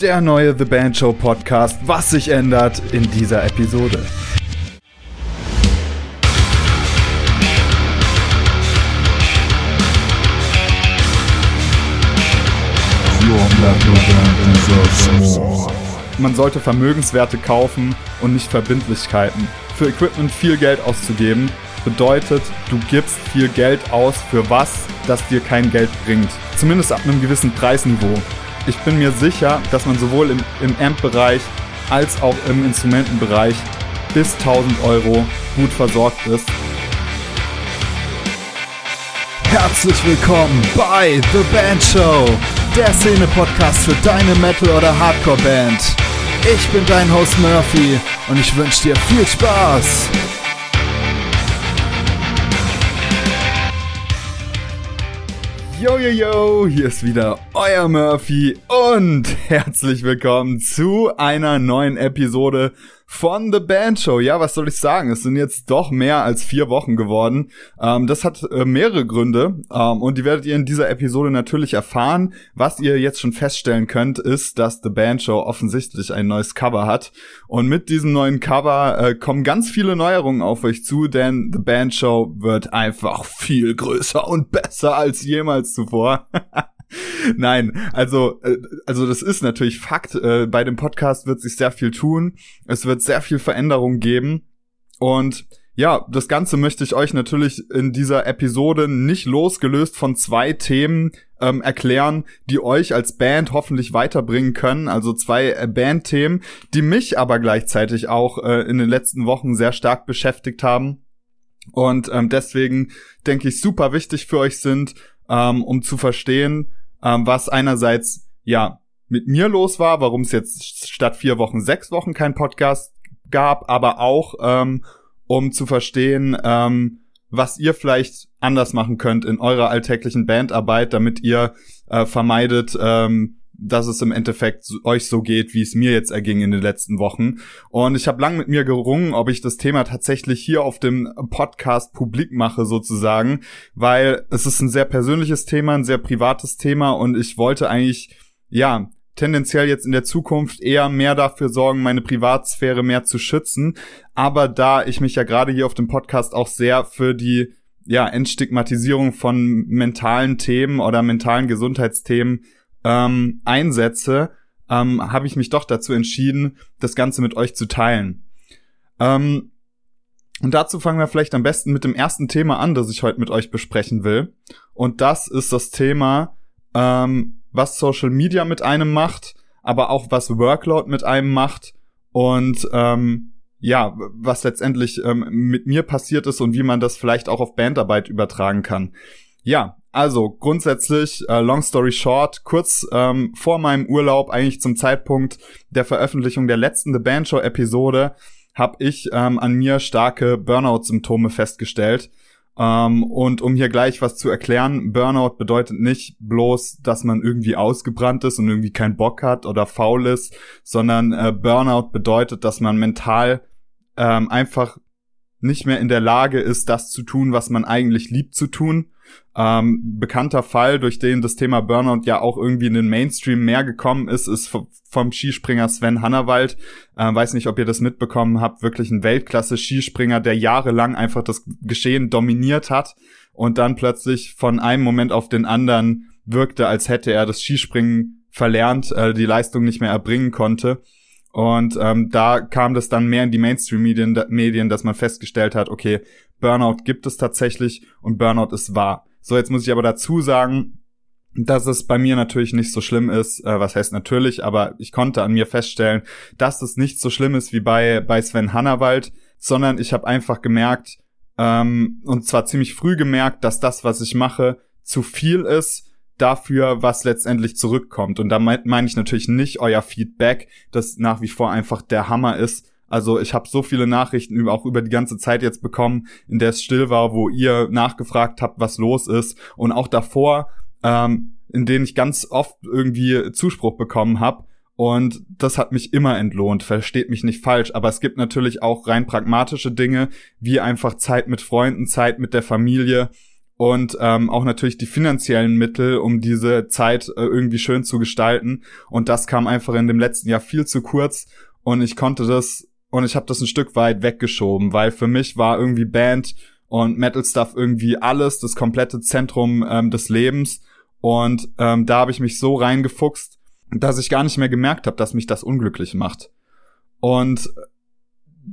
der neue The Band Show Podcast, was sich ändert in dieser Episode. Man sollte Vermögenswerte kaufen und nicht Verbindlichkeiten. Für Equipment viel Geld auszugeben bedeutet, du gibst viel Geld aus für was, das dir kein Geld bringt. Zumindest ab einem gewissen Preisniveau. Ich bin mir sicher, dass man sowohl im, im Amp-Bereich als auch im Instrumentenbereich bis 1000 Euro gut versorgt ist. Herzlich willkommen bei The Band Show, der Szene-Podcast für deine Metal- oder Hardcore-Band. Ich bin dein Host Murphy und ich wünsche dir viel Spaß. Yo, yo, yo, hier ist wieder euer Murphy und herzlich willkommen zu einer neuen Episode von The Band Show. Ja, was soll ich sagen? Es sind jetzt doch mehr als vier Wochen geworden. Ähm, das hat äh, mehrere Gründe ähm, und die werdet ihr in dieser Episode natürlich erfahren. Was ihr jetzt schon feststellen könnt, ist, dass The Band Show offensichtlich ein neues Cover hat. Und mit diesem neuen Cover äh, kommen ganz viele Neuerungen auf euch zu, denn The Band Show wird einfach viel größer und besser als jemals zuvor. Nein, also, äh, also das ist natürlich Fakt. Äh, bei dem Podcast wird sich sehr viel tun. Es wird sehr viel Veränderung geben. Und ja, das Ganze möchte ich euch natürlich in dieser Episode nicht losgelöst von zwei Themen ähm, erklären, die euch als Band hoffentlich weiterbringen können. Also zwei äh, Bandthemen, die mich aber gleichzeitig auch äh, in den letzten Wochen sehr stark beschäftigt haben. Und ähm, deswegen denke ich super wichtig für euch sind, ähm, um zu verstehen, ähm, was einerseits ja mit mir los war, warum es jetzt statt vier Wochen sechs Wochen kein Podcast gab, aber auch um, um zu verstehen, ähm, was ihr vielleicht anders machen könnt in eurer alltäglichen Bandarbeit, damit ihr äh, vermeidet, ähm, dass es im Endeffekt euch so geht, wie es mir jetzt erging in den letzten Wochen. Und ich habe lang mit mir gerungen, ob ich das Thema tatsächlich hier auf dem Podcast publik mache sozusagen, weil es ist ein sehr persönliches Thema, ein sehr privates Thema und ich wollte eigentlich, ja, tendenziell jetzt in der Zukunft eher mehr dafür sorgen, meine Privatsphäre mehr zu schützen. Aber da ich mich ja gerade hier auf dem Podcast auch sehr für die ja, Entstigmatisierung von mentalen Themen oder mentalen Gesundheitsthemen ähm, einsetze, ähm, habe ich mich doch dazu entschieden, das Ganze mit euch zu teilen. Ähm, und dazu fangen wir vielleicht am besten mit dem ersten Thema an, das ich heute mit euch besprechen will. Und das ist das Thema, ähm, was Social Media mit einem macht, aber auch was Workload mit einem macht und ähm, ja, was letztendlich ähm, mit mir passiert ist und wie man das vielleicht auch auf Bandarbeit übertragen kann. Ja, also grundsätzlich, äh, long story short, kurz ähm, vor meinem Urlaub, eigentlich zum Zeitpunkt der Veröffentlichung der letzten The Band Show Episode, habe ich ähm, an mir starke Burnout-Symptome festgestellt. Ähm, und um hier gleich was zu erklären, Burnout bedeutet nicht bloß, dass man irgendwie ausgebrannt ist und irgendwie keinen Bock hat oder faul ist, sondern äh, Burnout bedeutet, dass man mental ähm, einfach nicht mehr in der Lage ist, das zu tun, was man eigentlich liebt zu tun ähm, bekannter Fall, durch den das Thema Burnout ja auch irgendwie in den Mainstream mehr gekommen ist, ist vom Skispringer Sven Hannawald. Äh, weiß nicht, ob ihr das mitbekommen habt. Wirklich ein Weltklasse-Skispringer, der jahrelang einfach das Geschehen dominiert hat und dann plötzlich von einem Moment auf den anderen wirkte, als hätte er das Skispringen verlernt, äh, die Leistung nicht mehr erbringen konnte. Und ähm, da kam das dann mehr in die Mainstream-Medien, Medien, dass man festgestellt hat, okay, Burnout gibt es tatsächlich und Burnout ist wahr. So, jetzt muss ich aber dazu sagen, dass es bei mir natürlich nicht so schlimm ist, äh, was heißt natürlich, aber ich konnte an mir feststellen, dass es nicht so schlimm ist wie bei, bei Sven Hannawald, sondern ich habe einfach gemerkt, ähm, und zwar ziemlich früh gemerkt, dass das, was ich mache, zu viel ist dafür, was letztendlich zurückkommt. Und da meine ich natürlich nicht euer Feedback, das nach wie vor einfach der Hammer ist, also ich habe so viele Nachrichten auch über die ganze Zeit jetzt bekommen, in der es still war, wo ihr nachgefragt habt, was los ist. Und auch davor, ähm, in denen ich ganz oft irgendwie Zuspruch bekommen habe. Und das hat mich immer entlohnt, versteht mich nicht falsch. Aber es gibt natürlich auch rein pragmatische Dinge, wie einfach Zeit mit Freunden, Zeit mit der Familie und ähm, auch natürlich die finanziellen Mittel, um diese Zeit äh, irgendwie schön zu gestalten. Und das kam einfach in dem letzten Jahr viel zu kurz und ich konnte das und ich habe das ein Stück weit weggeschoben, weil für mich war irgendwie Band und Metal Stuff irgendwie alles, das komplette Zentrum ähm, des Lebens. Und ähm, da habe ich mich so reingefuchst, dass ich gar nicht mehr gemerkt habe, dass mich das unglücklich macht. Und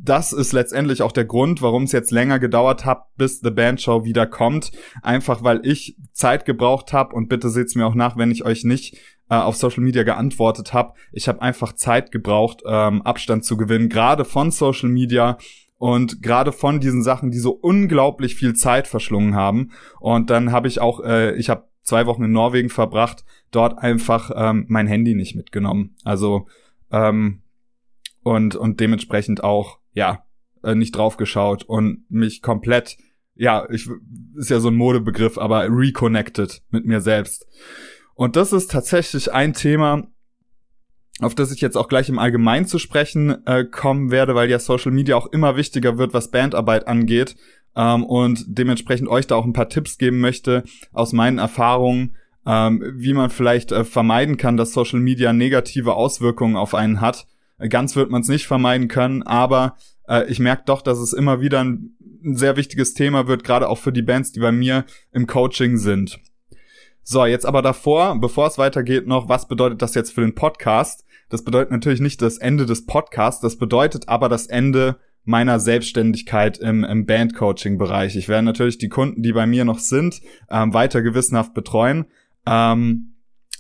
das ist letztendlich auch der Grund, warum es jetzt länger gedauert hat, bis The Band Show wieder kommt. Einfach weil ich Zeit gebraucht habe und bitte seht's mir auch nach, wenn ich euch nicht äh, auf Social Media geantwortet habe. Ich habe einfach Zeit gebraucht, ähm, Abstand zu gewinnen, gerade von Social Media und gerade von diesen Sachen, die so unglaublich viel Zeit verschlungen haben. Und dann habe ich auch, äh, ich habe zwei Wochen in Norwegen verbracht, dort einfach ähm, mein Handy nicht mitgenommen. Also ähm, und und dementsprechend auch ja, äh, nicht drauf geschaut und mich komplett, ja, ich, ist ja so ein Modebegriff, aber reconnected mit mir selbst. Und das ist tatsächlich ein Thema, auf das ich jetzt auch gleich im Allgemeinen zu sprechen äh, kommen werde, weil ja Social Media auch immer wichtiger wird, was Bandarbeit angeht ähm, und dementsprechend euch da auch ein paar Tipps geben möchte aus meinen Erfahrungen, ähm, wie man vielleicht äh, vermeiden kann, dass Social Media negative Auswirkungen auf einen hat Ganz wird man es nicht vermeiden können, aber äh, ich merke doch, dass es immer wieder ein, ein sehr wichtiges Thema wird, gerade auch für die Bands, die bei mir im Coaching sind. So, jetzt aber davor, bevor es weitergeht, noch, was bedeutet das jetzt für den Podcast? Das bedeutet natürlich nicht das Ende des Podcasts, das bedeutet aber das Ende meiner Selbstständigkeit im, im Band-Coaching-Bereich. Ich werde natürlich die Kunden, die bei mir noch sind, ähm, weiter gewissenhaft betreuen. Ähm,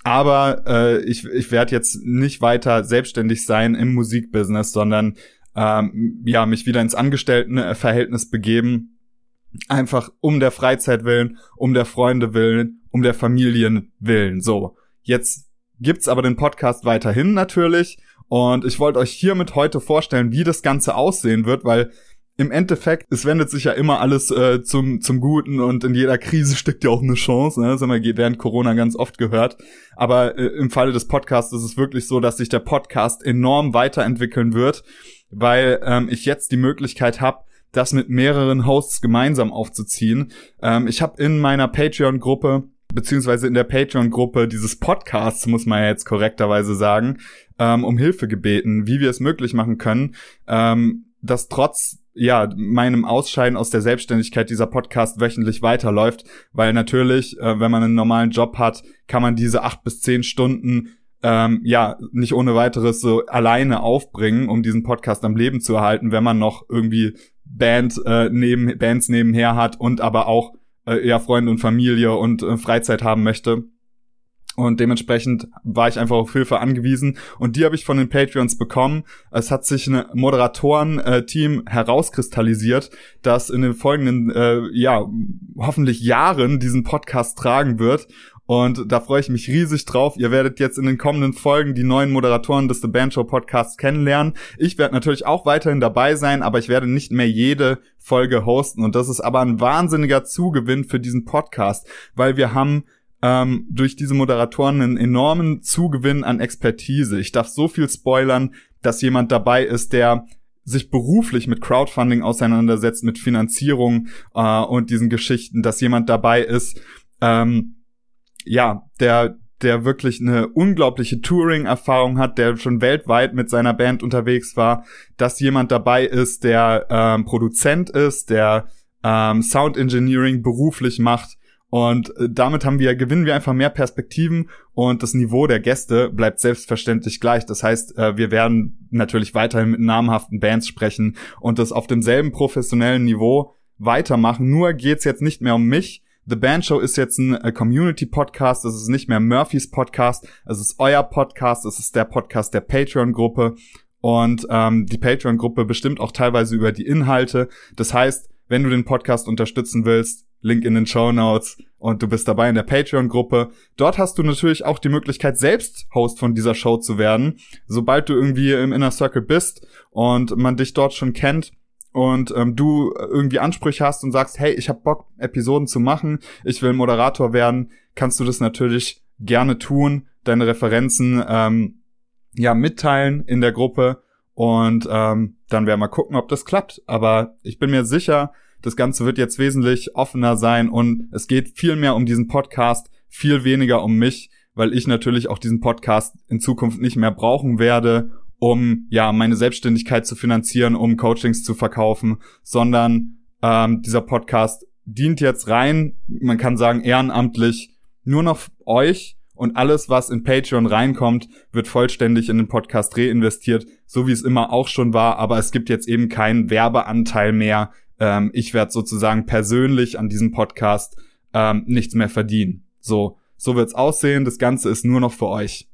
aber äh, ich, ich werde jetzt nicht weiter selbstständig sein im Musikbusiness, sondern ähm, ja mich wieder ins Angestelltenverhältnis begeben, einfach um der Freizeit willen, um der Freunde willen, um der Familien willen. So, jetzt gibt's aber den Podcast weiterhin natürlich und ich wollte euch hiermit heute vorstellen, wie das Ganze aussehen wird, weil im Endeffekt, es wendet sich ja immer alles äh, zum, zum Guten und in jeder Krise steckt ja auch eine Chance. Ne? Das haben wir während Corona ganz oft gehört. Aber äh, im Falle des Podcasts ist es wirklich so, dass sich der Podcast enorm weiterentwickeln wird, weil ähm, ich jetzt die Möglichkeit habe, das mit mehreren Hosts gemeinsam aufzuziehen. Ähm, ich habe in meiner Patreon-Gruppe beziehungsweise in der Patreon-Gruppe dieses Podcasts, muss man ja jetzt korrekterweise sagen, ähm, um Hilfe gebeten, wie wir es möglich machen können, ähm, dass trotz ja, meinem Ausscheiden aus der Selbstständigkeit dieser Podcast wöchentlich weiterläuft, weil natürlich, äh, wenn man einen normalen Job hat, kann man diese acht bis zehn Stunden ähm, ja nicht ohne weiteres so alleine aufbringen, um diesen Podcast am Leben zu erhalten, wenn man noch irgendwie Band äh, neben Bands nebenher hat und aber auch äh, ja Freunde und Familie und äh, Freizeit haben möchte. Und dementsprechend war ich einfach auf Hilfe angewiesen. Und die habe ich von den Patreons bekommen. Es hat sich ein Moderatoren-Team herauskristallisiert, das in den folgenden, äh, ja, hoffentlich Jahren diesen Podcast tragen wird. Und da freue ich mich riesig drauf. Ihr werdet jetzt in den kommenden Folgen die neuen Moderatoren des The Band Show Podcasts kennenlernen. Ich werde natürlich auch weiterhin dabei sein, aber ich werde nicht mehr jede Folge hosten. Und das ist aber ein wahnsinniger Zugewinn für diesen Podcast, weil wir haben ähm, durch diese Moderatoren einen enormen Zugewinn an Expertise. Ich darf so viel spoilern, dass jemand dabei ist, der sich beruflich mit Crowdfunding auseinandersetzt, mit Finanzierung äh, und diesen Geschichten, dass jemand dabei ist, ähm, ja, der der wirklich eine unglaubliche Touring-Erfahrung hat, der schon weltweit mit seiner Band unterwegs war, dass jemand dabei ist, der ähm, Produzent ist, der ähm, Sound Engineering beruflich macht, und äh, damit haben wir, gewinnen wir einfach mehr Perspektiven und das Niveau der Gäste bleibt selbstverständlich gleich. Das heißt, äh, wir werden natürlich weiterhin mit namhaften Bands sprechen und das auf demselben professionellen Niveau weitermachen. Nur geht's jetzt nicht mehr um mich. The Band Show ist jetzt ein äh, Community-Podcast. Es ist nicht mehr Murphys Podcast. Es ist euer Podcast. Es ist der Podcast der Patreon-Gruppe. Und ähm, die Patreon-Gruppe bestimmt auch teilweise über die Inhalte. Das heißt, wenn du den Podcast unterstützen willst, Link in den Show Notes und du bist dabei in der Patreon-Gruppe. Dort hast du natürlich auch die Möglichkeit, selbst Host von dieser Show zu werden, sobald du irgendwie im Inner Circle bist und man dich dort schon kennt und ähm, du irgendwie Ansprüche hast und sagst, hey, ich habe Bock, Episoden zu machen, ich will Moderator werden, kannst du das natürlich gerne tun, deine Referenzen ähm, ja mitteilen in der Gruppe und ähm, dann werden wir gucken, ob das klappt. Aber ich bin mir sicher, Das Ganze wird jetzt wesentlich offener sein und es geht viel mehr um diesen Podcast, viel weniger um mich, weil ich natürlich auch diesen Podcast in Zukunft nicht mehr brauchen werde, um ja meine Selbstständigkeit zu finanzieren, um Coachings zu verkaufen, sondern ähm, dieser Podcast dient jetzt rein, man kann sagen ehrenamtlich, nur noch euch und alles, was in Patreon reinkommt, wird vollständig in den Podcast reinvestiert, so wie es immer auch schon war, aber es gibt jetzt eben keinen Werbeanteil mehr. Ähm, ich werde sozusagen persönlich an diesem Podcast ähm, nichts mehr verdienen. So, so wird's aussehen. Das Ganze ist nur noch für euch.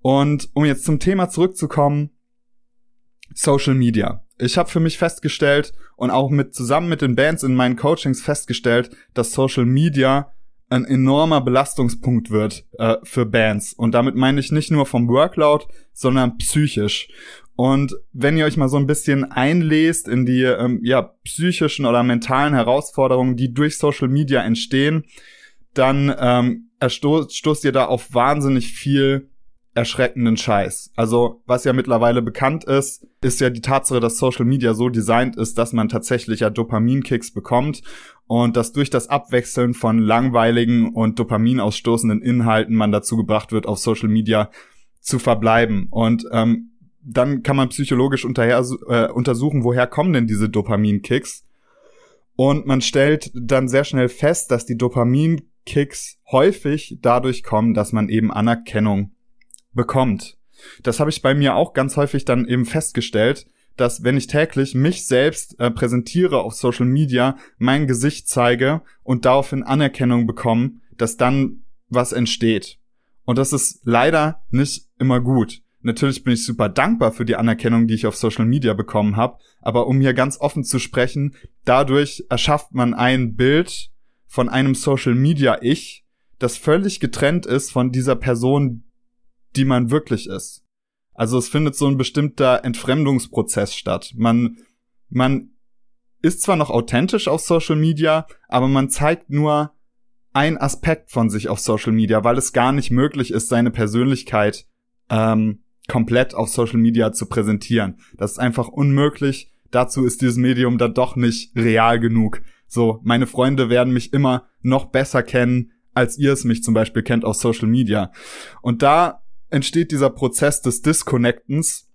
Und um jetzt zum Thema zurückzukommen, Social Media. Ich habe für mich festgestellt und auch mit zusammen mit den Bands in meinen Coachings festgestellt, dass Social Media ein enormer Belastungspunkt wird äh, für Bands. Und damit meine ich nicht nur vom Workload, sondern psychisch. Und wenn ihr euch mal so ein bisschen einlest in die ähm, ja, psychischen oder mentalen Herausforderungen, die durch Social Media entstehen, dann ähm, stoßt ihr da auf wahnsinnig viel erschreckenden Scheiß. Also, was ja mittlerweile bekannt ist, ist ja die Tatsache, dass Social Media so designt ist, dass man tatsächlich ja Dopaminkicks bekommt und dass durch das Abwechseln von langweiligen und dopaminausstoßenden Inhalten man dazu gebracht wird, auf Social Media zu verbleiben. Und ähm, dann kann man psychologisch unterher, äh, untersuchen, woher kommen denn diese Dopaminkicks. Und man stellt dann sehr schnell fest, dass die Dopaminkicks häufig dadurch kommen, dass man eben Anerkennung bekommt. Das habe ich bei mir auch ganz häufig dann eben festgestellt, dass wenn ich täglich mich selbst äh, präsentiere auf Social Media, mein Gesicht zeige und daraufhin Anerkennung bekomme, dass dann was entsteht. Und das ist leider nicht immer gut. Natürlich bin ich super dankbar für die Anerkennung, die ich auf Social Media bekommen habe, aber um hier ganz offen zu sprechen, dadurch erschafft man ein Bild von einem Social Media Ich, das völlig getrennt ist von dieser Person, die man wirklich ist. Also es findet so ein bestimmter Entfremdungsprozess statt. Man, man ist zwar noch authentisch auf Social Media, aber man zeigt nur ein Aspekt von sich auf Social Media, weil es gar nicht möglich ist, seine Persönlichkeit ähm, komplett auf Social Media zu präsentieren. Das ist einfach unmöglich. Dazu ist dieses Medium dann doch nicht real genug. So, meine Freunde werden mich immer noch besser kennen, als ihr es mich zum Beispiel kennt auf Social Media. Und da entsteht dieser Prozess des Disconnectens,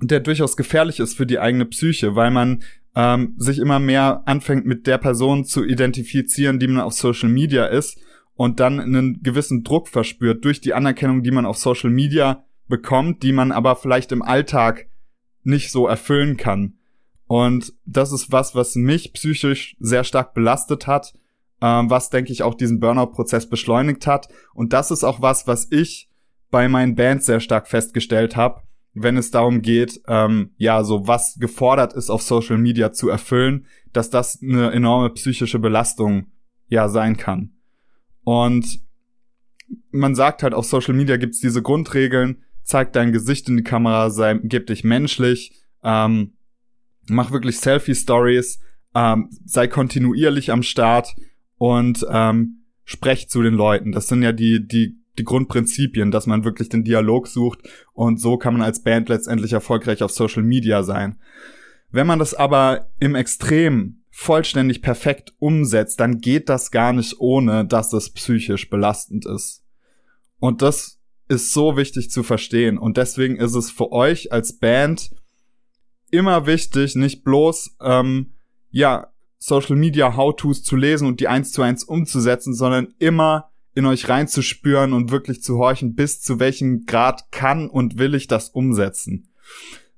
der durchaus gefährlich ist für die eigene Psyche, weil man ähm, sich immer mehr anfängt mit der Person zu identifizieren, die man auf Social Media ist und dann einen gewissen Druck verspürt durch die Anerkennung, die man auf Social Media bekommt, die man aber vielleicht im Alltag nicht so erfüllen kann. Und das ist was, was mich psychisch sehr stark belastet hat, ähm, was, denke ich, auch diesen Burnout-Prozess beschleunigt hat. Und das ist auch was, was ich bei meinen Bands sehr stark festgestellt habe, wenn es darum geht, ähm, ja, so was gefordert ist auf Social Media zu erfüllen, dass das eine enorme psychische Belastung ja sein kann. Und man sagt halt auf Social Media gibt's diese Grundregeln, zeig dein Gesicht in die Kamera, sei, gib dich menschlich, ähm, mach wirklich Selfie-Stories, ähm, sei kontinuierlich am Start und ähm, sprech zu den Leuten. Das sind ja die, die die Grundprinzipien, dass man wirklich den Dialog sucht und so kann man als Band letztendlich erfolgreich auf Social Media sein. Wenn man das aber im Extrem vollständig perfekt umsetzt, dann geht das gar nicht ohne, dass es psychisch belastend ist. Und das ist so wichtig zu verstehen. Und deswegen ist es für euch als Band immer wichtig, nicht bloß, ähm, ja, Social Media How-Tos zu lesen und die eins zu eins umzusetzen, sondern immer in euch reinzuspüren und wirklich zu horchen, bis zu welchem Grad kann und will ich das umsetzen.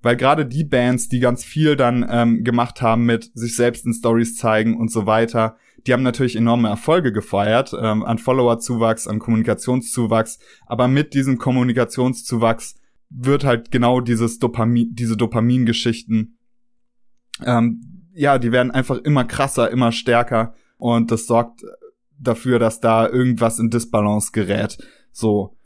Weil gerade die Bands, die ganz viel dann ähm, gemacht haben mit sich selbst in Stories zeigen und so weiter, die haben natürlich enorme Erfolge gefeiert, ähm, an Followerzuwachs, an Kommunikationszuwachs, aber mit diesem Kommunikationszuwachs wird halt genau dieses Dopamin, diese Dopamingeschichten, ähm, ja, die werden einfach immer krasser, immer stärker und das sorgt dafür, dass da irgendwas in Disbalance gerät. So.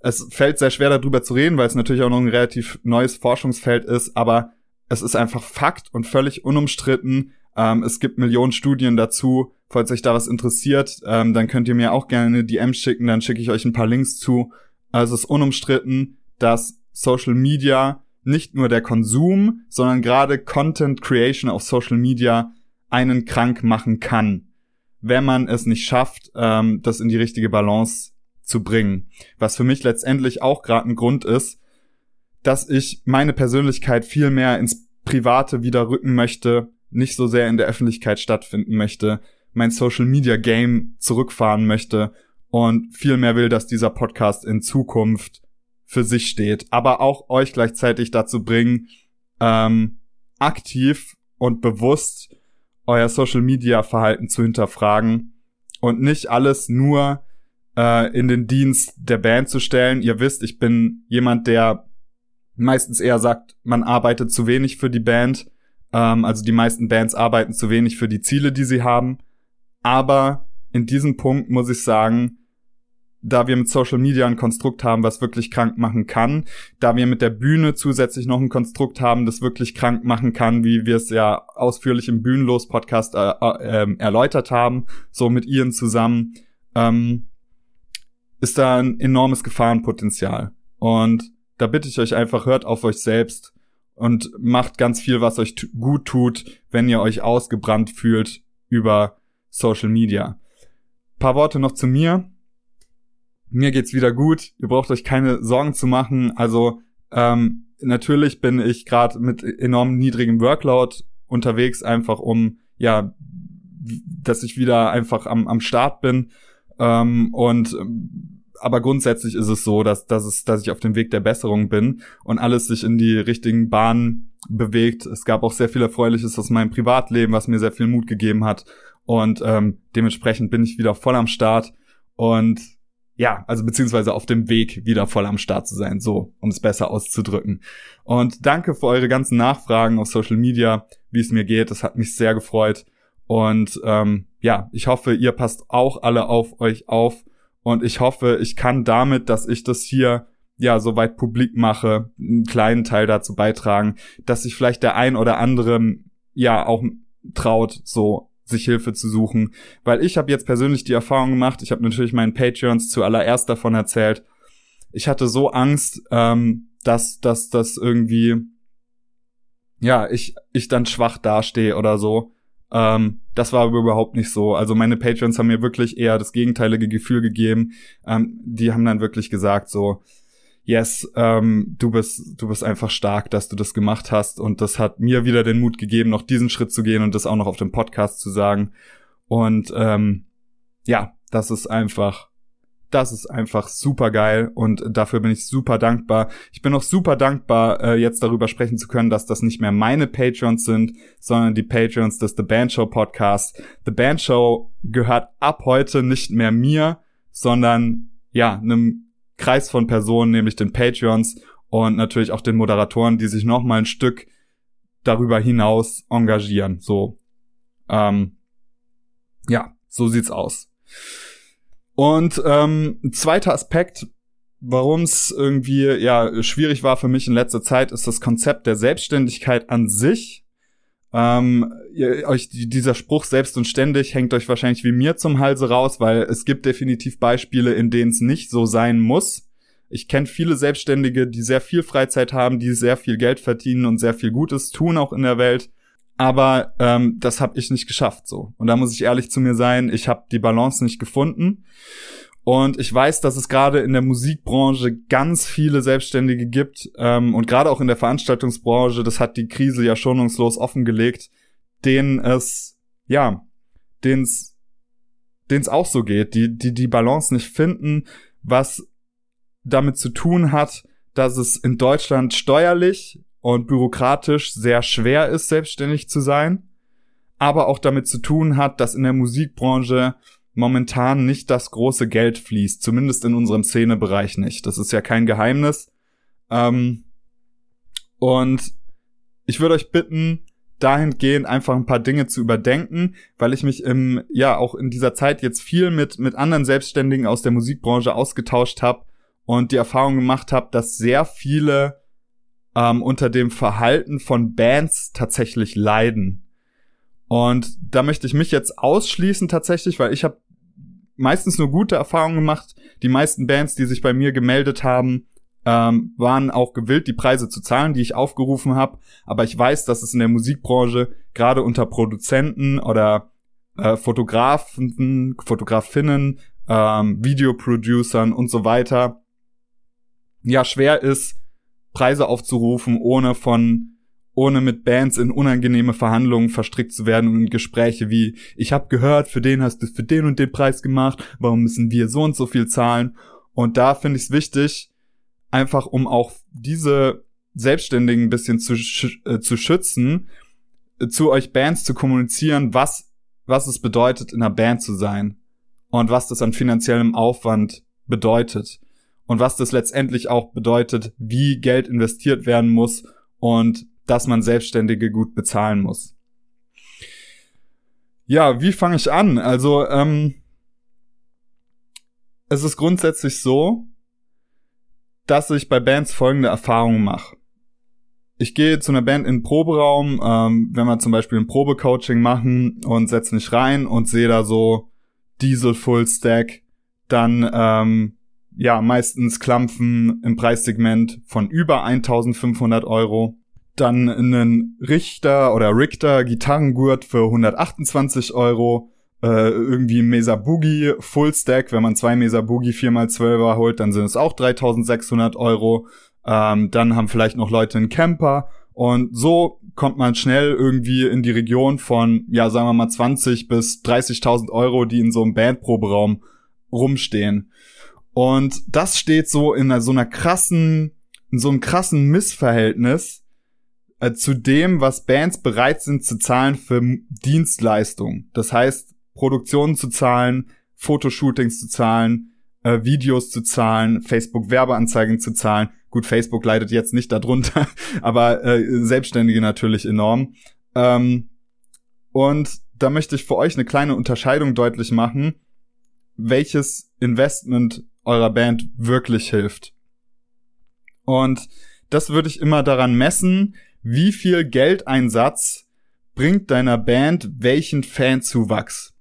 Es fällt sehr schwer darüber zu reden, weil es natürlich auch noch ein relativ neues Forschungsfeld ist, aber es ist einfach Fakt und völlig unumstritten. Ähm, es gibt Millionen Studien dazu. Falls euch da was interessiert, ähm, dann könnt ihr mir auch gerne eine DM schicken, dann schicke ich euch ein paar Links zu. Also es ist unumstritten, dass Social Media nicht nur der Konsum, sondern gerade Content Creation auf Social Media einen krank machen kann, wenn man es nicht schafft, ähm, das in die richtige Balance zu bringen. Was für mich letztendlich auch gerade ein Grund ist, dass ich meine Persönlichkeit viel mehr ins Private wieder rücken möchte, nicht so sehr in der Öffentlichkeit stattfinden möchte, mein Social Media Game zurückfahren möchte und viel mehr will, dass dieser Podcast in Zukunft für sich steht, aber auch euch gleichzeitig dazu bringen, ähm, aktiv und bewusst euer Social Media Verhalten zu hinterfragen und nicht alles nur äh, in den Dienst der Band zu stellen. Ihr wisst, ich bin jemand, der meistens eher sagt, man arbeitet zu wenig für die Band. Ähm, also die meisten Bands arbeiten zu wenig für die Ziele, die sie haben. Aber in diesem Punkt muss ich sagen, da wir mit Social Media ein Konstrukt haben, was wirklich krank machen kann, da wir mit der Bühne zusätzlich noch ein Konstrukt haben, das wirklich krank machen kann, wie wir es ja ausführlich im Bühnenlos-Podcast äh, äh, ähm, erläutert haben, so mit Ian zusammen, ähm, ist da ein enormes Gefahrenpotenzial. Und da bitte ich euch einfach, hört auf euch selbst und macht ganz viel, was euch gut tut, wenn ihr euch ausgebrannt fühlt über Social Media. paar Worte noch zu mir. Mir geht's wieder gut. Ihr braucht euch keine Sorgen zu machen. Also ähm, natürlich bin ich gerade mit enorm niedrigem Workload unterwegs, einfach um ja, dass ich wieder einfach am, am Start bin. Ähm, und aber grundsätzlich ist es so, dass, dass, es, dass ich auf dem Weg der Besserung bin und alles sich in die richtigen Bahnen bewegt. Es gab auch sehr viel Erfreuliches aus meinem Privatleben, was mir sehr viel Mut gegeben hat. Und ähm, dementsprechend bin ich wieder voll am Start und ja, also beziehungsweise auf dem Weg wieder voll am Start zu sein, so, um es besser auszudrücken. Und danke für eure ganzen Nachfragen auf Social Media, wie es mir geht. Das hat mich sehr gefreut. Und ähm, ja, ich hoffe, ihr passt auch alle auf euch auf. Und ich hoffe, ich kann damit, dass ich das hier ja soweit publik mache, einen kleinen Teil dazu beitragen, dass sich vielleicht der ein oder andere ja auch traut, so sich Hilfe zu suchen. Weil ich habe jetzt persönlich die Erfahrung gemacht, ich habe natürlich meinen Patreons zuallererst davon erzählt. Ich hatte so Angst, ähm, dass, dass das irgendwie, ja, ich, ich dann schwach dastehe oder so. Ähm, das war aber überhaupt nicht so. Also meine Patreons haben mir wirklich eher das gegenteilige Gefühl gegeben. Ähm, die haben dann wirklich gesagt so, yes, ähm, du bist, du bist einfach stark, dass du das gemacht hast. Und das hat mir wieder den Mut gegeben, noch diesen Schritt zu gehen und das auch noch auf dem Podcast zu sagen. Und ähm, ja, das ist einfach, das ist einfach super geil und dafür bin ich super dankbar. Ich bin auch super dankbar, äh, jetzt darüber sprechen zu können, dass das nicht mehr meine Patreons sind, sondern die Patreons des The Band Show Podcasts. The Band Show gehört ab heute nicht mehr mir, sondern ja, einem Kreis von Personen, nämlich den Patreons und natürlich auch den Moderatoren, die sich noch mal ein Stück darüber hinaus engagieren. So, ähm, ja, so sieht's aus. Und ähm, zweiter Aspekt, warum es irgendwie ja schwierig war für mich in letzter Zeit, ist das Konzept der Selbstständigkeit an sich. Ähm, ihr, euch dieser Spruch selbst und ständig hängt euch wahrscheinlich wie mir zum Halse raus, weil es gibt definitiv Beispiele, in denen es nicht so sein muss. Ich kenne viele Selbstständige, die sehr viel Freizeit haben, die sehr viel Geld verdienen und sehr viel Gutes tun auch in der Welt. Aber ähm, das habe ich nicht geschafft so. Und da muss ich ehrlich zu mir sein, ich habe die Balance nicht gefunden. Und ich weiß, dass es gerade in der Musikbranche ganz viele Selbstständige gibt ähm, und gerade auch in der Veranstaltungsbranche, das hat die Krise ja schonungslos offengelegt, denen es, ja, denen es denen es auch so geht, die, die die Balance nicht finden, was damit zu tun hat, dass es in Deutschland steuerlich und bürokratisch sehr schwer ist, selbstständig zu sein, aber auch damit zu tun hat, dass in der Musikbranche momentan nicht das große Geld fließt, zumindest in unserem Szenebereich nicht. Das ist ja kein Geheimnis. Ähm, und ich würde euch bitten, dahingehend einfach ein paar Dinge zu überdenken, weil ich mich im ja auch in dieser Zeit jetzt viel mit mit anderen Selbstständigen aus der Musikbranche ausgetauscht habe und die Erfahrung gemacht habe, dass sehr viele ähm, unter dem Verhalten von Bands tatsächlich leiden. Und da möchte ich mich jetzt ausschließen tatsächlich, weil ich habe meistens nur gute Erfahrungen gemacht. Die meisten Bands, die sich bei mir gemeldet haben, ähm, waren auch gewillt, die Preise zu zahlen, die ich aufgerufen habe. Aber ich weiß, dass es in der Musikbranche gerade unter Produzenten oder äh, Fotografen, Fotografinnen, ähm, Videoproducern und so weiter ja schwer ist, Preise aufzurufen, ohne von ohne mit Bands in unangenehme Verhandlungen verstrickt zu werden und in Gespräche wie ich habe gehört, für den hast du für den und den Preis gemacht, warum müssen wir so und so viel zahlen? Und da finde ich es wichtig, einfach um auch diese Selbstständigen ein bisschen zu, äh, zu schützen, äh, zu euch Bands zu kommunizieren, was, was es bedeutet, in einer Band zu sein und was das an finanziellem Aufwand bedeutet und was das letztendlich auch bedeutet, wie Geld investiert werden muss und dass man Selbstständige gut bezahlen muss. Ja, wie fange ich an? Also, ähm, es ist grundsätzlich so, dass ich bei Bands folgende Erfahrungen mache. Ich gehe zu einer Band in den Proberaum, ähm, wenn wir zum Beispiel ein Probecoaching machen und setze mich rein und sehe da so Diesel Full Stack, dann ähm, ja meistens Klampfen im Preissegment von über 1500 Euro. Dann einen Richter oder Richter Gitarrengurt für 128 Euro äh, irgendwie Mesa Boogie Full Stack. Wenn man zwei Mesa Boogie 4x12er holt, dann sind es auch 3600 Euro. Ähm, dann haben vielleicht noch Leute einen Camper. Und so kommt man schnell irgendwie in die Region von, ja, sagen wir mal 20 bis 30.000 Euro, die in so einem Bandproberaum rumstehen. Und das steht so in so einer krassen, in so einem krassen Missverhältnis äh, zu dem, was Bands bereit sind zu zahlen für Dienstleistungen. Das heißt, Produktionen zu zahlen, Fotoshootings zu zahlen, äh, Videos zu zahlen, Facebook-Werbeanzeigen zu zahlen. Gut, Facebook leidet jetzt nicht darunter, aber äh, Selbstständige natürlich enorm. Ähm, und da möchte ich für euch eine kleine Unterscheidung deutlich machen, welches Investment eurer Band wirklich hilft. Und das würde ich immer daran messen, wie viel Geldeinsatz bringt deiner Band welchen Fanzuwachs.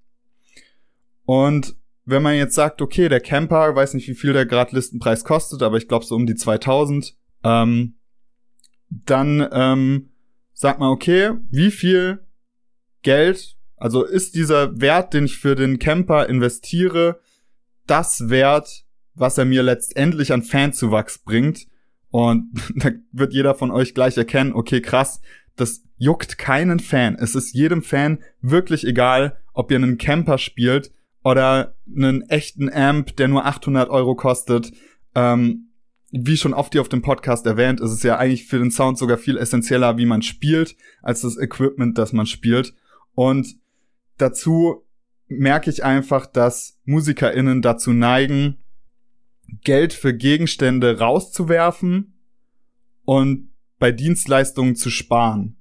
Und wenn man jetzt sagt, okay, der Camper, weiß nicht, wie viel der gerade Listenpreis kostet, aber ich glaube so um die 2000, ähm, dann ähm, sagt man, okay, wie viel Geld, also ist dieser Wert, den ich für den Camper investiere, das Wert, was er mir letztendlich an Fanzuwachs bringt? Und da wird jeder von euch gleich erkennen, okay, krass, das juckt keinen Fan. Es ist jedem Fan wirklich egal, ob ihr einen Camper spielt oder einen echten Amp, der nur 800 Euro kostet. Ähm, wie schon oft hier auf dem Podcast erwähnt, ist es ja eigentlich für den Sound sogar viel essentieller, wie man spielt, als das Equipment, das man spielt. Und dazu merke ich einfach, dass MusikerInnen dazu neigen, Geld für Gegenstände rauszuwerfen und bei Dienstleistungen zu sparen.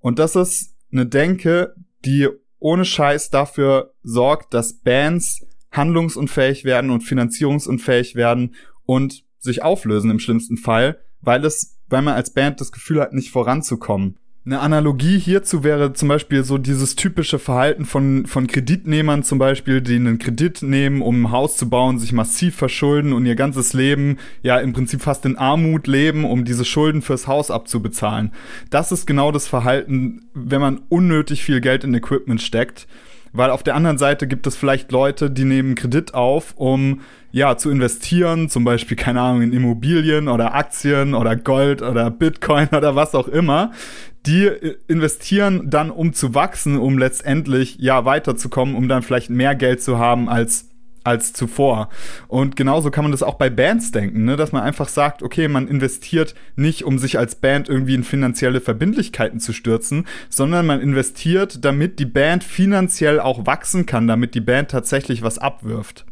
Und das ist eine Denke, die ohne Scheiß dafür sorgt, dass Bands handlungsunfähig werden und finanzierungsunfähig werden und sich auflösen im schlimmsten Fall, weil es, weil man als Band das Gefühl hat, nicht voranzukommen. Eine Analogie hierzu wäre zum Beispiel so dieses typische Verhalten von, von Kreditnehmern zum Beispiel, die einen Kredit nehmen, um ein Haus zu bauen, sich massiv verschulden und ihr ganzes Leben ja im Prinzip fast in Armut leben, um diese Schulden fürs Haus abzubezahlen. Das ist genau das Verhalten, wenn man unnötig viel Geld in Equipment steckt. Weil auf der anderen Seite gibt es vielleicht Leute, die nehmen Kredit auf, um ja zu investieren, zum Beispiel, keine Ahnung, in Immobilien oder Aktien oder Gold oder Bitcoin oder was auch immer die investieren dann, um zu wachsen, um letztendlich ja weiterzukommen, um dann vielleicht mehr Geld zu haben als als zuvor. Und genauso kann man das auch bei Bands denken, ne? dass man einfach sagt, okay, man investiert nicht, um sich als Band irgendwie in finanzielle Verbindlichkeiten zu stürzen, sondern man investiert, damit die Band finanziell auch wachsen kann, damit die Band tatsächlich was abwirft.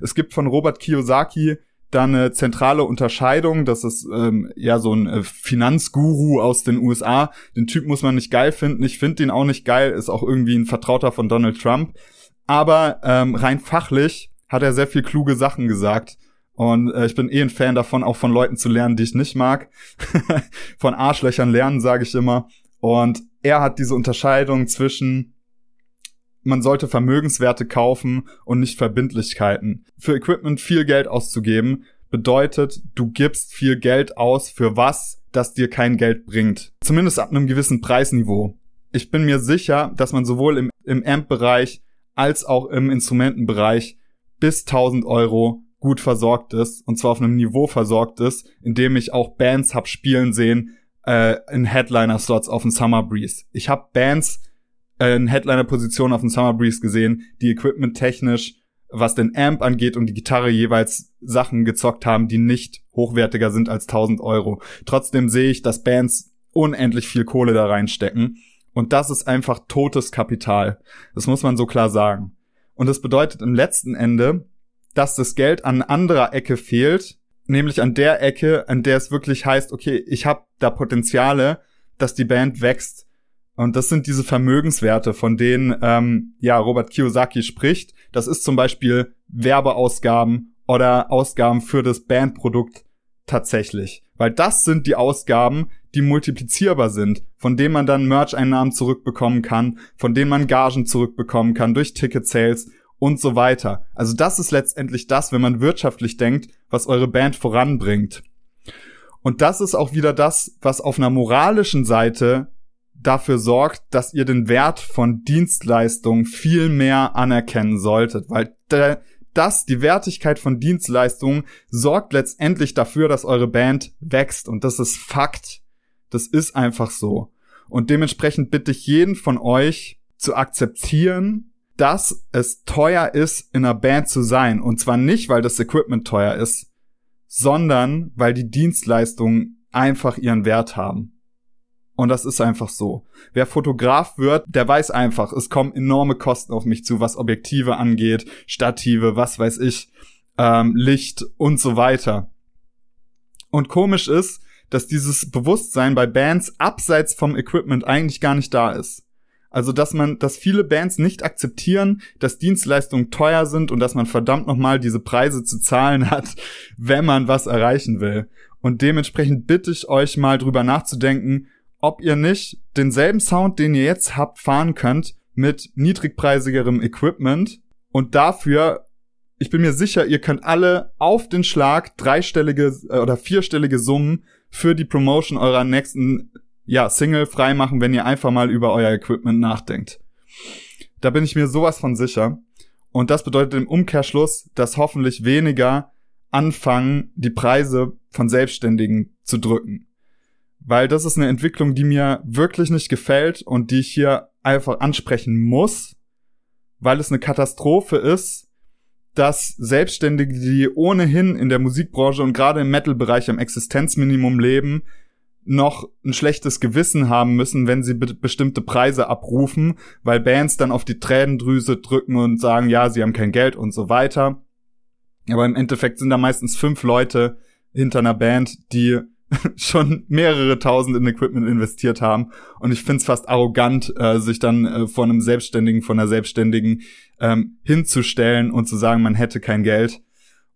Es gibt von Robert Kiyosaki dann eine zentrale Unterscheidung. Das ist ähm, ja so ein äh, Finanzguru aus den USA. Den Typ muss man nicht geil finden. Ich finde den auch nicht geil. Ist auch irgendwie ein Vertrauter von Donald Trump. Aber ähm, rein fachlich hat er sehr viel kluge Sachen gesagt. Und äh, ich bin eh ein Fan davon, auch von Leuten zu lernen, die ich nicht mag. von Arschlöchern lernen, sage ich immer. Und er hat diese Unterscheidung zwischen man sollte Vermögenswerte kaufen und nicht Verbindlichkeiten. Für Equipment viel Geld auszugeben bedeutet, du gibst viel Geld aus für was, das dir kein Geld bringt. Zumindest ab einem gewissen Preisniveau. Ich bin mir sicher, dass man sowohl im, im Amp-Bereich als auch im Instrumentenbereich bis 1000 Euro gut versorgt ist und zwar auf einem Niveau versorgt ist, in dem ich auch Bands hab spielen sehen äh, in Headliner-Slots auf dem Summer Breeze. Ich habe Bands in Headliner-Position auf dem Summer Breeze gesehen, die equipment-technisch, was den Amp angeht und die Gitarre jeweils Sachen gezockt haben, die nicht hochwertiger sind als 1000 Euro. Trotzdem sehe ich, dass Bands unendlich viel Kohle da reinstecken und das ist einfach totes Kapital. Das muss man so klar sagen. Und das bedeutet im letzten Ende, dass das Geld an anderer Ecke fehlt, nämlich an der Ecke, an der es wirklich heißt, okay, ich habe da Potenziale, dass die Band wächst. Und das sind diese Vermögenswerte, von denen ähm, ja Robert Kiyosaki spricht. Das ist zum Beispiel Werbeausgaben oder Ausgaben für das Bandprodukt tatsächlich. Weil das sind die Ausgaben, die multiplizierbar sind, von denen man dann Merch-Einnahmen zurückbekommen kann, von denen man Gagen zurückbekommen kann durch Ticket-Sales und so weiter. Also das ist letztendlich das, wenn man wirtschaftlich denkt, was eure Band voranbringt. Und das ist auch wieder das, was auf einer moralischen Seite dafür sorgt, dass ihr den Wert von Dienstleistungen viel mehr anerkennen solltet, weil das, die Wertigkeit von Dienstleistungen, sorgt letztendlich dafür, dass eure Band wächst. Und das ist Fakt. Das ist einfach so. Und dementsprechend bitte ich jeden von euch zu akzeptieren, dass es teuer ist, in einer Band zu sein. Und zwar nicht, weil das Equipment teuer ist, sondern weil die Dienstleistungen einfach ihren Wert haben. Und das ist einfach so. Wer Fotograf wird, der weiß einfach, es kommen enorme Kosten auf mich zu, was Objektive angeht, Stative, was weiß ich, ähm, Licht und so weiter. Und komisch ist, dass dieses Bewusstsein bei Bands abseits vom Equipment eigentlich gar nicht da ist. Also, dass man, dass viele Bands nicht akzeptieren, dass Dienstleistungen teuer sind und dass man verdammt nochmal diese Preise zu zahlen hat, wenn man was erreichen will. Und dementsprechend bitte ich euch mal drüber nachzudenken, ob ihr nicht denselben Sound, den ihr jetzt habt, fahren könnt mit niedrigpreisigerem Equipment und dafür ich bin mir sicher, ihr könnt alle auf den Schlag dreistellige äh, oder vierstellige Summen für die Promotion eurer nächsten ja, Single freimachen, wenn ihr einfach mal über euer Equipment nachdenkt. Da bin ich mir sowas von sicher. Und das bedeutet im Umkehrschluss, dass hoffentlich weniger anfangen, die Preise von Selbstständigen zu drücken. Weil das ist eine Entwicklung, die mir wirklich nicht gefällt und die ich hier einfach ansprechen muss, weil es eine Katastrophe ist, dass Selbstständige, die ohnehin in der Musikbranche und gerade im Metal-Bereich am Existenzminimum leben, noch ein schlechtes Gewissen haben müssen, wenn sie be bestimmte Preise abrufen, weil Bands dann auf die Tränendrüse drücken und sagen, ja, sie haben kein Geld und so weiter. Aber im Endeffekt sind da meistens fünf Leute hinter einer Band, die schon mehrere tausend in Equipment investiert haben. Und ich find's fast arrogant, äh, sich dann äh, vor einem Selbstständigen, von einer Selbstständigen ähm, hinzustellen und zu sagen, man hätte kein Geld.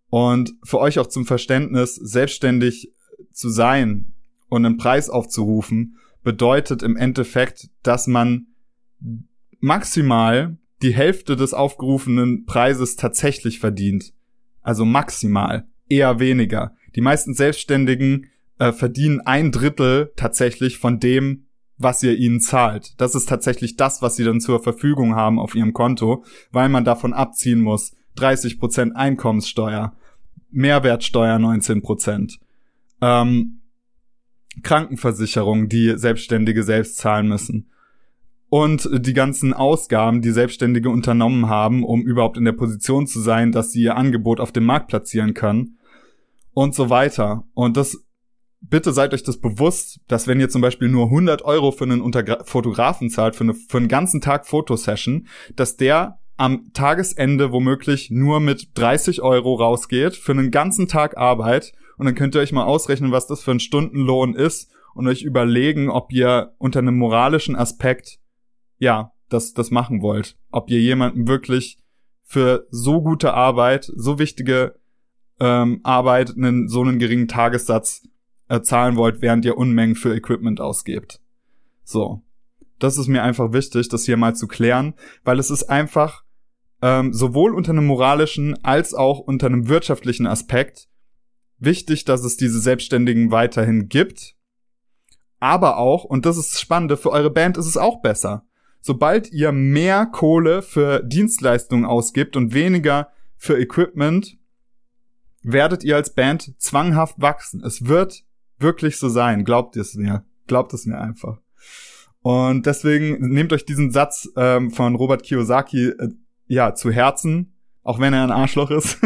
Und für euch auch zum Verständnis, selbstständig zu sein und einen Preis aufzurufen, bedeutet im Endeffekt, dass man maximal die Hälfte des aufgerufenen Preises tatsächlich verdient. Also maximal, eher weniger. Die meisten Selbstständigen äh, verdienen ein Drittel tatsächlich von dem, was ihr ihnen zahlt. Das ist tatsächlich das, was sie dann zur Verfügung haben auf ihrem Konto, weil man davon abziehen muss. 30% Einkommenssteuer, Mehrwertsteuer 19%, ähm, Krankenversicherung, die Selbstständige selbst zahlen müssen. Und die ganzen Ausgaben, die Selbstständige unternommen haben, um überhaupt in der Position zu sein, dass sie ihr Angebot auf dem Markt platzieren können. Und so weiter. Und das bitte seid euch das bewusst, dass wenn ihr zum Beispiel nur 100 Euro für einen Untergra Fotografen zahlt, für, eine, für einen ganzen Tag Fotosession, dass der am Tagesende womöglich nur mit 30 Euro rausgeht für einen ganzen Tag Arbeit. Und dann könnt ihr euch mal ausrechnen, was das für ein Stundenlohn ist und euch überlegen, ob ihr unter einem moralischen Aspekt, ja, das, das machen wollt. Ob ihr jemanden wirklich für so gute Arbeit, so wichtige ähm, Arbeit, einen, so einen geringen Tagessatz äh, zahlen wollt, während ihr Unmengen für Equipment ausgebt. So. Das ist mir einfach wichtig, das hier mal zu klären, weil es ist einfach ähm, sowohl unter einem moralischen als auch unter einem wirtschaftlichen Aspekt wichtig, dass es diese Selbstständigen weiterhin gibt. Aber auch, und das ist das Spannende, für eure Band ist es auch besser. Sobald ihr mehr Kohle für Dienstleistungen ausgibt und weniger für Equipment, werdet ihr als Band zwanghaft wachsen. Es wird wirklich so sein. Glaubt es mir. Glaubt es mir einfach. Und deswegen nehmt euch diesen Satz ähm, von Robert Kiyosaki äh, ja zu Herzen, auch wenn er ein Arschloch ist,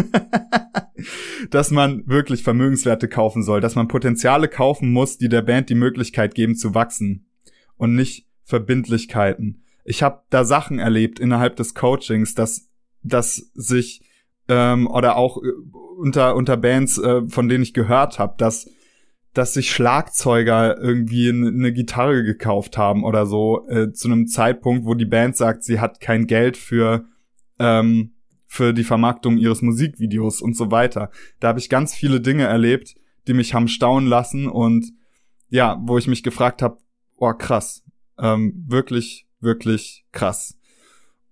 dass man wirklich Vermögenswerte kaufen soll, dass man Potenziale kaufen muss, die der Band die Möglichkeit geben zu wachsen und nicht Verbindlichkeiten. Ich habe da Sachen erlebt innerhalb des Coachings, dass dass sich ähm, oder auch äh, unter unter Bands, äh, von denen ich gehört habe, dass dass sich Schlagzeuger irgendwie eine Gitarre gekauft haben oder so äh, zu einem Zeitpunkt, wo die Band sagt, sie hat kein Geld für ähm, für die Vermarktung ihres Musikvideos und so weiter. Da habe ich ganz viele Dinge erlebt, die mich haben staunen lassen und ja, wo ich mich gefragt habe, oh krass, ähm, wirklich, wirklich krass.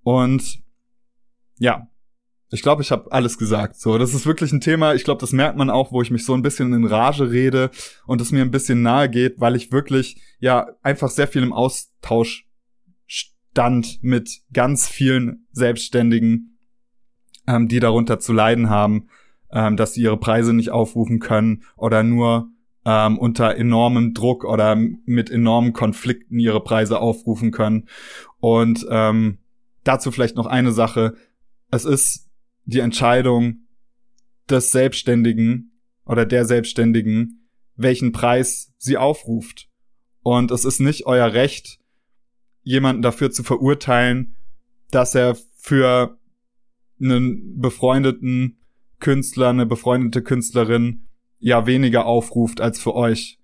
Und ja, ich glaube, ich habe alles gesagt. So, das ist wirklich ein Thema. Ich glaube, das merkt man auch, wo ich mich so ein bisschen in Rage rede und es mir ein bisschen nahe geht, weil ich wirklich ja einfach sehr viel im Austausch stand mit ganz vielen Selbstständigen, ähm, die darunter zu leiden haben, ähm, dass sie ihre Preise nicht aufrufen können oder nur ähm, unter enormem Druck oder mit enormen Konflikten ihre Preise aufrufen können. Und ähm, dazu vielleicht noch eine Sache. Es ist die Entscheidung des Selbstständigen oder der Selbstständigen, welchen Preis sie aufruft. Und es ist nicht euer Recht, jemanden dafür zu verurteilen, dass er für einen befreundeten Künstler, eine befreundete Künstlerin ja weniger aufruft als für euch.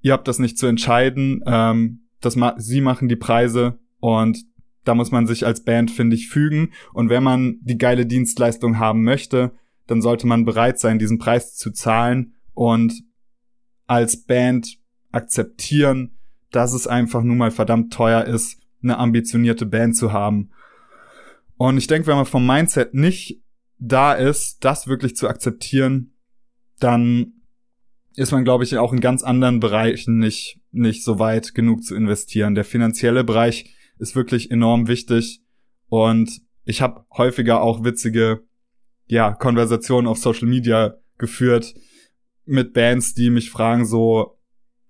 Ihr habt das nicht zu entscheiden. Ähm, das ma sie machen die Preise und da muss man sich als Band, finde ich, fügen. Und wenn man die geile Dienstleistung haben möchte, dann sollte man bereit sein, diesen Preis zu zahlen und als Band akzeptieren, dass es einfach nun mal verdammt teuer ist, eine ambitionierte Band zu haben. Und ich denke, wenn man vom Mindset nicht da ist, das wirklich zu akzeptieren, dann ist man, glaube ich, auch in ganz anderen Bereichen nicht, nicht so weit genug zu investieren. Der finanzielle Bereich ist wirklich enorm wichtig. Und ich habe häufiger auch witzige, ja, Konversationen auf Social Media geführt mit Bands, die mich fragen so,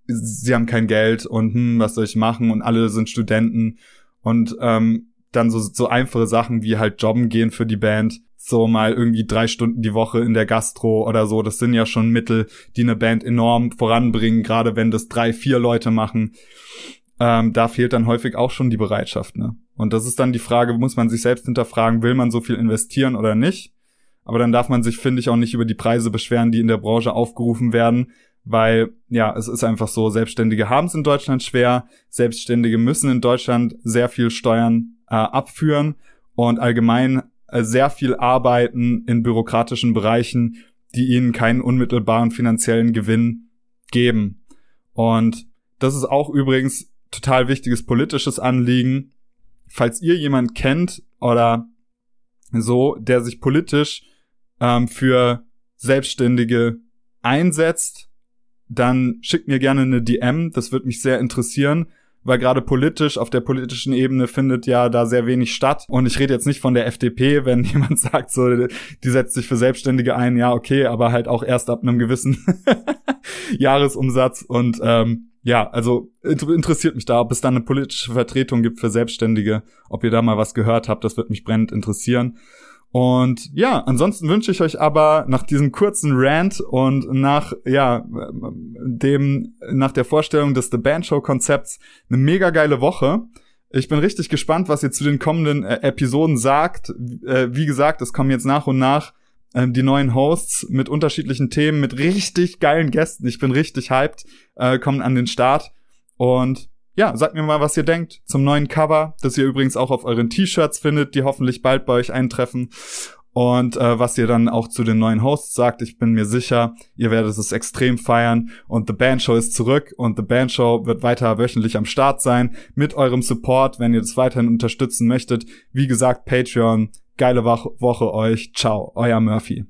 sie haben kein Geld und hm, was soll ich machen? Und alle sind Studenten. Und ähm, dann so, so einfache Sachen wie halt jobben gehen für die Band, so mal irgendwie drei Stunden die Woche in der Gastro oder so, das sind ja schon Mittel, die eine Band enorm voranbringen, gerade wenn das drei, vier Leute machen ähm, da fehlt dann häufig auch schon die Bereitschaft. Ne? Und das ist dann die Frage, muss man sich selbst hinterfragen, will man so viel investieren oder nicht? Aber dann darf man sich, finde ich, auch nicht über die Preise beschweren, die in der Branche aufgerufen werden, weil ja, es ist einfach so, Selbstständige haben es in Deutschland schwer, Selbstständige müssen in Deutschland sehr viel Steuern äh, abführen und allgemein äh, sehr viel arbeiten in bürokratischen Bereichen, die ihnen keinen unmittelbaren finanziellen Gewinn geben. Und das ist auch übrigens total wichtiges politisches Anliegen. Falls ihr jemand kennt oder so, der sich politisch ähm, für Selbstständige einsetzt, dann schickt mir gerne eine DM. Das wird mich sehr interessieren, weil gerade politisch, auf der politischen Ebene findet ja da sehr wenig statt. Und ich rede jetzt nicht von der FDP, wenn jemand sagt, so, die setzt sich für Selbstständige ein, ja, okay, aber halt auch erst ab einem gewissen Jahresumsatz. Und ähm, ja, also interessiert mich da, ob es da eine politische Vertretung gibt für Selbstständige, ob ihr da mal was gehört habt, das wird mich brennend interessieren. Und ja, ansonsten wünsche ich euch aber nach diesem kurzen Rant und nach, ja, dem, nach der Vorstellung des The Band Show Konzepts eine mega geile Woche. Ich bin richtig gespannt, was ihr zu den kommenden äh, Episoden sagt. Äh, wie gesagt, es kommen jetzt nach und nach ähm, die neuen Hosts mit unterschiedlichen Themen, mit richtig geilen Gästen. Ich bin richtig hyped, äh, kommen an den Start. Und ja, sagt mir mal, was ihr denkt zum neuen Cover, das ihr übrigens auch auf euren T-Shirts findet, die hoffentlich bald bei euch eintreffen. Und äh, was ihr dann auch zu den neuen Hosts sagt, ich bin mir sicher, ihr werdet es extrem feiern. Und The Band Show ist zurück und The Band Show wird weiter wöchentlich am Start sein mit eurem Support, wenn ihr das weiterhin unterstützen möchtet. Wie gesagt, Patreon, Geile Woche euch. Ciao, euer Murphy.